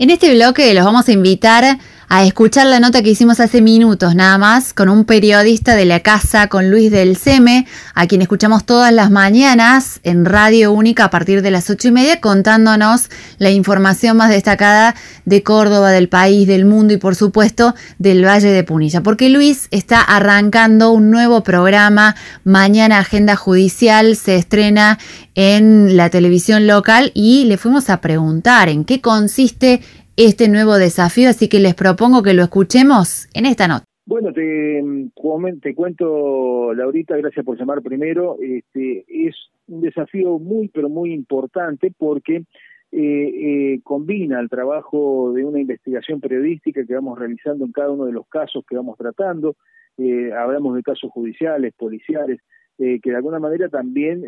En este bloque los vamos a invitar a escuchar la nota que hicimos hace minutos nada más con un periodista de la casa, con Luis del Seme, a quien escuchamos todas las mañanas en Radio Única a partir de las ocho y media, contándonos la información más destacada de Córdoba, del país, del mundo y por supuesto del Valle de Punilla. Porque Luis está arrancando un nuevo programa, mañana Agenda Judicial, se estrena en la televisión local y le fuimos a preguntar en qué consiste este nuevo desafío, así que les propongo que lo escuchemos en esta nota. Bueno, te, cuento, Laurita, gracias por llamar primero. Este, es un desafío muy, pero muy importante porque eh, eh, combina el trabajo de una investigación periodística que vamos realizando en cada uno de los casos que vamos tratando. Eh, hablamos de casos judiciales, policiales, que de alguna manera también,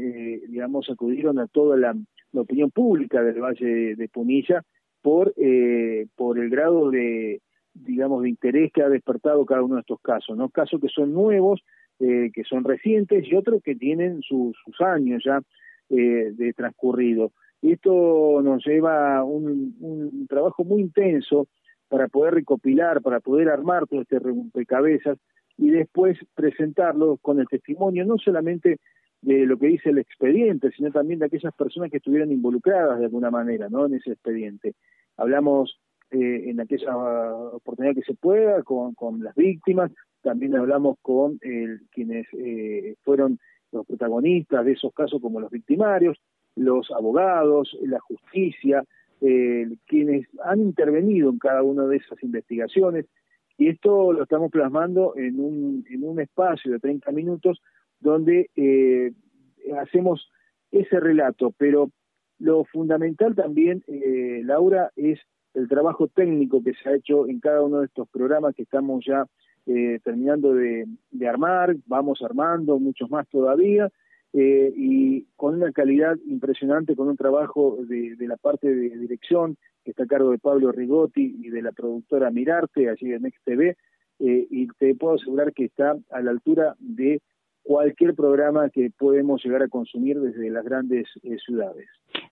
digamos, acudieron a toda la, opinión pública del Valle de Punilla por, eh, por el grado de, digamos, de interés que ha despertado cada uno de estos casos, ¿no? Casos que son nuevos, eh, que son recientes y otros que tienen sus años ya eh, de transcurrido. Esto nos lleva un, un trabajo muy intenso para poder recopilar, para poder armar todo este rompecabezas y después presentarlo con el testimonio no solamente de lo que dice el expediente, sino también de aquellas personas que estuvieron involucradas de alguna manera ¿no? en ese expediente. Hablamos eh, en aquella oportunidad que se pueda con, con las víctimas, también hablamos con quienes eh, fueron los protagonistas de esos casos como los victimarios, los abogados, la justicia, eh, quienes han intervenido en cada una de esas investigaciones, y esto lo estamos plasmando en un, en un espacio de 30 minutos donde eh, hacemos ese relato, pero lo fundamental también, eh, Laura, es el trabajo técnico que se ha hecho en cada uno de estos programas que estamos ya eh, terminando de, armar, vamos armando muchos más todavía, y con una calidad impresionante, con un trabajo de, la parte de dirección que está a cargo de Pablo Rigotti y de la productora Mirarte, allí en Next TV, y te puedo asegurar que está a la altura de cualquier programa que podemos llegar a consumir desde las grandes eh, ciudades.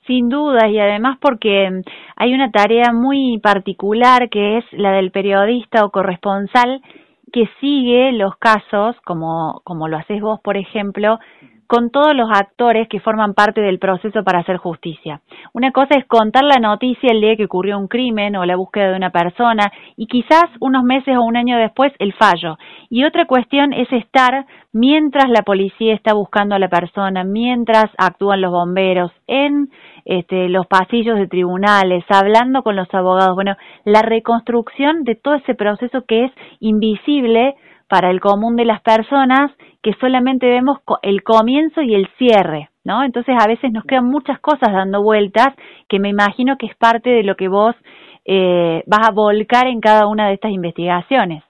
Sin duda, y además porque mm, hay una tarea muy particular que es la del periodista o corresponsal que sigue los casos, como, como lo haces vos, por ejemplo, con todos los actores que forman parte del proceso para hacer justicia. Una cosa es contar la noticia el día que ocurrió un crimen o la búsqueda de una persona y quizás unos meses o un año después el fallo. Y otra cuestión es estar mientras la policía está buscando a la persona, mientras actúan los bomberos, en este, los pasillos de tribunales, hablando con los abogados. Bueno, la reconstrucción de todo ese proceso que es invisible para el común de las personas que solamente vemos el comienzo y el cierre, ¿no? Entonces a veces nos quedan muchas cosas dando vueltas que me imagino que es parte de lo que vos eh, vas a volcar en cada una de estas investigaciones.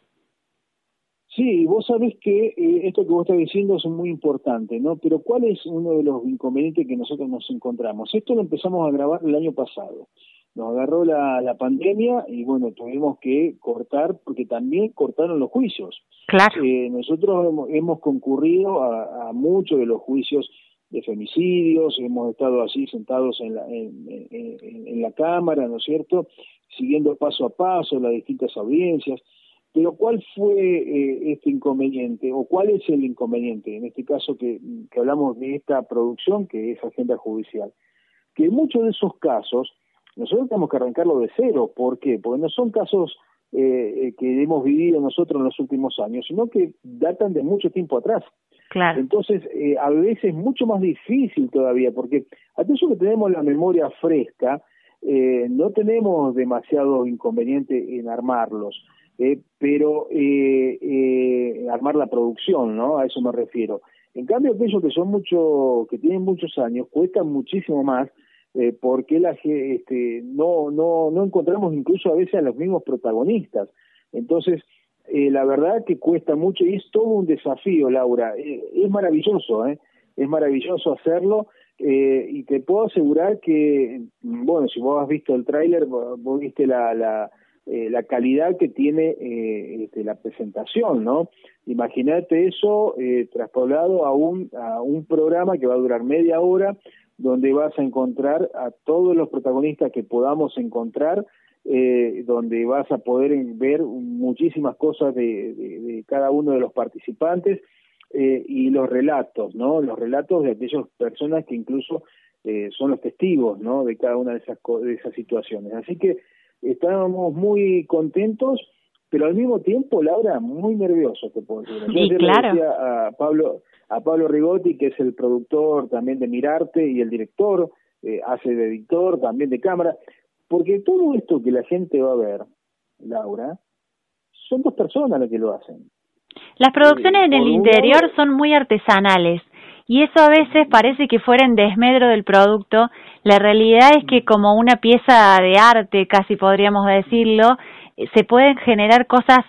Sí, vos sabés que eh, esto que vos estás diciendo es muy importante, ¿no? Pero ¿cuál es uno de los inconvenientes que nosotros nos encontramos? Esto lo empezamos a grabar el año pasado nos agarró la, la pandemia y bueno, tuvimos que cortar porque también cortaron los juicios. Claro. Eh, nosotros hemos, concurrido a, a, muchos de los juicios de femicidios, hemos estado así sentados en la, en, en, la Cámara, ¿no es cierto?, siguiendo paso a paso las distintas audiencias. Pero ¿cuál fue eh, este inconveniente o cuál es el inconveniente en este caso que, que hablamos de esta producción que es agenda judicial? Que muchos de esos casos nosotros tenemos que arrancarlo de cero. ¿Por qué? Porque no son casos eh, eh, que hemos vivido nosotros en los últimos años, sino que datan de mucho tiempo atrás. Claro. Entonces, eh, a veces es mucho más difícil todavía, porque a eso que tenemos la memoria fresca, eh, no tenemos demasiado inconveniente en armarlos, eh, pero eh, armar la producción, ¿no? A eso me refiero. En cambio, aquellos que son mucho, que tienen muchos años, cuestan muchísimo más, eh, porque la, este, no, no, no encontramos incluso a veces a los mismos protagonistas. Entonces, eh, la verdad que cuesta mucho y es todo un desafío, Laura. Eh, es maravilloso, ¿eh? es maravilloso hacerlo y te puedo asegurar que, bueno, si vos has visto el tráiler, vos, viste la, la, la calidad que tiene este, la presentación, ¿no? Imagínate eso eh, traspoblado a un, a un programa que va a durar media hora, donde vas a encontrar a todos los protagonistas que podamos encontrar eh, donde vas a poder ver muchísimas cosas de, de, cada uno de los participantes eh, y los relatos, ¿no? Los relatos de aquellas personas que incluso eh, son los testigos, ¿no? De cada una de esas, de esas situaciones. Así que estábamos muy contentos, pero al mismo tiempo, Laura, muy nervioso, te puedo decir. Sí, claro. a Pablo, a Pablo Rigotti, que es el productor también de Mirarte y el director, eh, hace de editor, también de cámara, porque todo esto que la gente va a ver, Laura, son dos personas las que lo hacen. Las producciones en el interior son muy artesanales y eso a veces parece que fuera en desmedro del producto. La realidad es que como una pieza de arte, casi podríamos decirlo, eh, se pueden generar cosas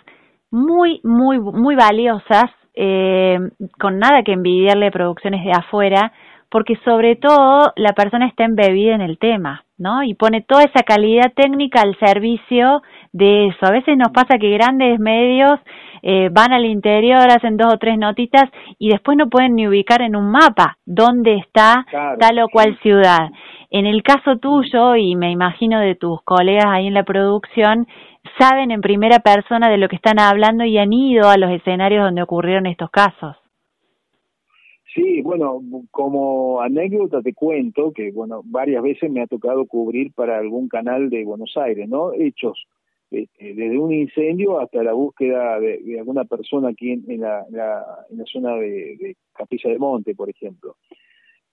muy, muy, muy valiosas, eh, con nada que envidiarle producciones de afuera, porque sobre todo la persona está embebida en el tema, ¿no? Y pone toda esa calidad técnica al servicio de eso. A veces nos pasa que grandes medios eh, van al interior, hacen dos o tres notitas y después no pueden ni ubicar en un mapa dónde está tal o cual ciudad. En el caso tuyo, y me imagino de tus colegas ahí en la producción, saben en primera persona de lo que están hablando y han ido a los escenarios donde ocurrieron estos casos. Sí, bueno, como anécdota te cuento que, bueno, varias veces me ha tocado cubrir para algún canal de Buenos Aires, ¿no? Hechos este, desde un incendio hasta la búsqueda de, alguna persona aquí en, la, en la, zona de, de Capilla del Monte, por ejemplo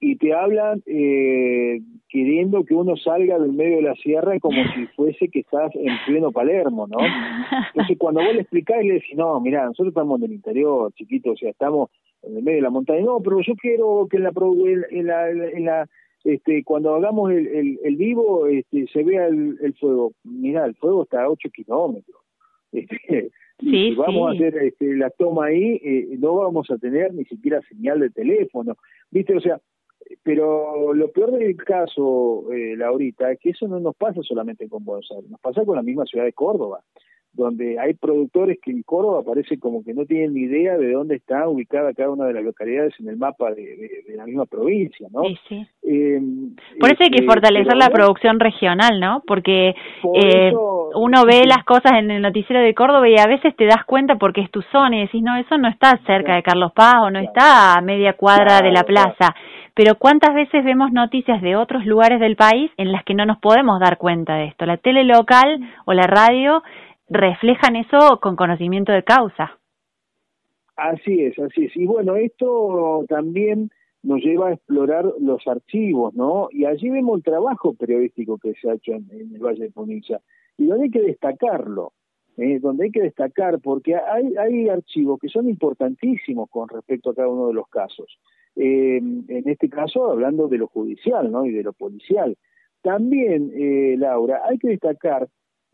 y te hablan eh, queriendo que uno salga del medio de la sierra como si fuese que estás en pleno Palermo, ¿no? Entonces cuando vos le explicás y le decís, no, mira, nosotros estamos en el interior, chiquito, o sea, estamos en el medio de la montaña, no, pero yo quiero que en la, en la, en la este, cuando hagamos el, el, vivo este, se vea el, fuego. Mira, el fuego está a 8 kilómetros. Este, si vamos a hacer este, la toma ahí, eh, no vamos a tener ni siquiera señal de teléfono. ¿Viste? O sea, pero lo peor del caso, eh, Laurita, es que eso no nos pasa solamente con Buenos Aires, nos pasa con la misma ciudad de Córdoba, donde hay productores que en Córdoba parece como que no tienen ni idea de dónde está ubicada cada una de las localidades en el mapa de, la misma provincia, ¿no? Sí, sí. Eh, Por eso hay que este, fortalecer la producción regional, ¿no? Porque eh, uno ve las cosas en el noticiero de Córdoba y a veces te das cuenta porque es tu zona y decís, no, eso no está cerca de Carlos Paz o no está a media cuadra de la plaza pero ¿cuántas veces vemos noticias de otros lugares del país en las que no nos podemos dar cuenta de esto? La tele local o la radio reflejan eso con conocimiento de causa. Así es, así es. Y bueno, esto también nos lleva a explorar los archivos, ¿no? Y allí vemos el trabajo periodístico que se ha hecho en, el Valle de Punilla y donde hay que destacarlo, ¿eh? donde hay que destacar, porque hay, hay archivos que son importantísimos con respecto a cada uno de los casos. Eh, en este caso hablando de lo judicial ¿no? y de lo policial. También, eh, Laura, hay que destacar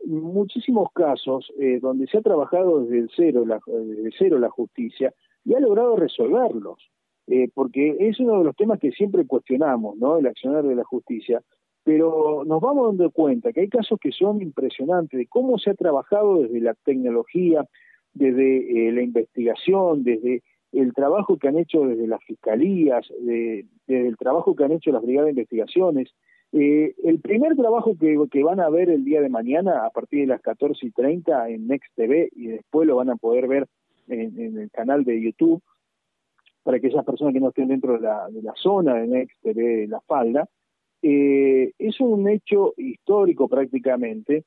muchísimos casos eh, donde se ha trabajado desde cero la, desde cero la justicia y ha logrado resolverlos, eh, porque es uno de los temas que siempre cuestionamos, ¿no? El accionar de la justicia, pero nos vamos dando cuenta que hay casos que son impresionantes de cómo se ha trabajado desde la tecnología, desde la investigación, desde el trabajo que han hecho desde las fiscalías, de, desde el trabajo que han hecho las brigadas de investigaciones. Eh, el primer trabajo que, van a ver el día de mañana a partir de las 14 y 30 en Next TV y después lo van a poder ver en, el canal de YouTube para aquellas personas que no estén dentro de la, de la zona de Next TV, la falda, eh, es un hecho histórico prácticamente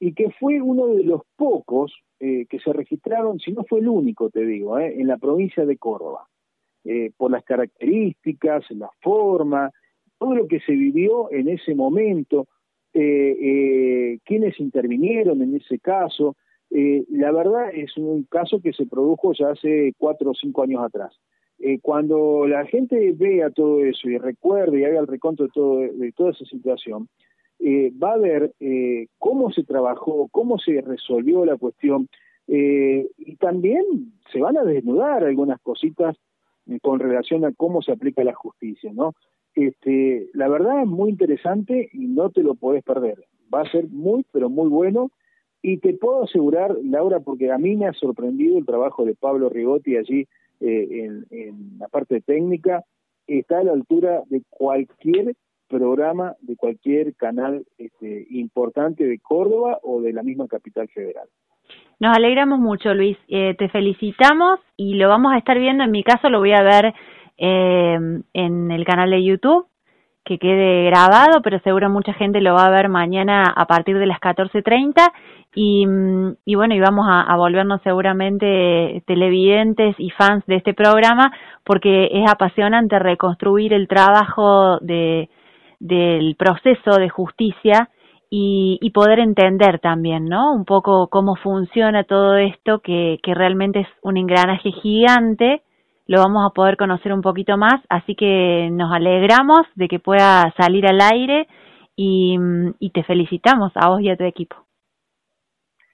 y que fue uno de los pocos eh, que se registraron, si no fue el único, te digo, eh, en la provincia de Córdoba, eh, por las características, la forma, todo lo que se vivió en ese momento, quienes intervinieron en ese caso. la verdad es un caso que se produjo ya hace cuatro o cinco años atrás. cuando la gente vea todo eso y recuerde y haga el reconto de, todo, de toda esa situación, eh, va a ver eh, cómo se trabajó, cómo se resolvió la cuestión eh, y también se van a desnudar algunas cositas con relación a cómo se aplica la justicia, ¿no? Este, la verdad es muy interesante y no te lo podés perder. Va a ser muy, pero muy bueno. Y te puedo asegurar, Laura, porque a mí me ha sorprendido el trabajo de Pablo Rigotti allí en, en la parte técnica, está a la altura de cualquier programa de cualquier canal este, importante de Córdoba o de la misma capital federal. Nos alegramos mucho, Luis. Eh, te felicitamos y lo vamos a estar viendo. En mi caso lo voy a ver eh, en el canal de YouTube, que quede grabado, pero seguro mucha gente lo va a ver mañana a partir de las 14.30. Y, y bueno, y vamos a, volvernos seguramente televidentes y fans de este programa, porque es apasionante reconstruir el trabajo de, del proceso de justicia y, poder entender también, ¿no? Un poco cómo funciona todo esto, que, realmente es un engranaje gigante, lo vamos a poder conocer un poquito más, así que nos alegramos de que pueda salir al aire y, y te felicitamos a vos y a tu equipo.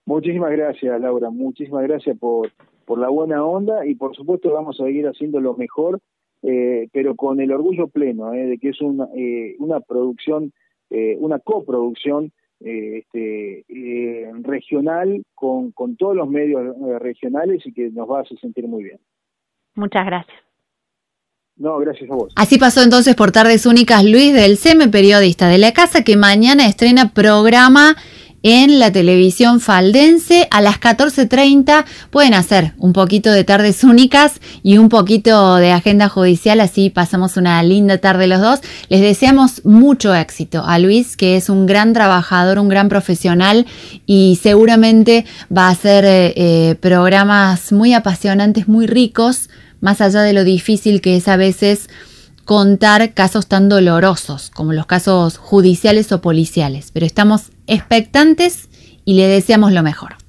Muchísimas gracias, Laura, muchísimas gracias por, por la buena onda y por supuesto vamos a seguir haciendo lo mejor, eh, pero con el orgullo pleno eh, de que es una, eh, una producción eh, una coproducción eh, este, eh, regional con, con todos los medios regionales y que nos va a hacer sentir muy bien. Muchas gracias. No, gracias a vos. Así pasó entonces por Tardes Únicas Luis del SEME, periodista de la casa, que mañana estrena programa en la televisión faldense a las 14.30. Pueden hacer un poquito de tardes únicas y un poquito de agenda judicial, así pasamos una linda tarde los dos. Les deseamos mucho éxito a Luis, que es un gran trabajador, un gran profesional y seguramente va a hacer eh, eh, programas muy apasionantes, muy ricos, más allá de lo difícil que es a veces contar casos tan dolorosos como los casos judiciales o policiales, pero estamos expectantes y le deseamos lo mejor.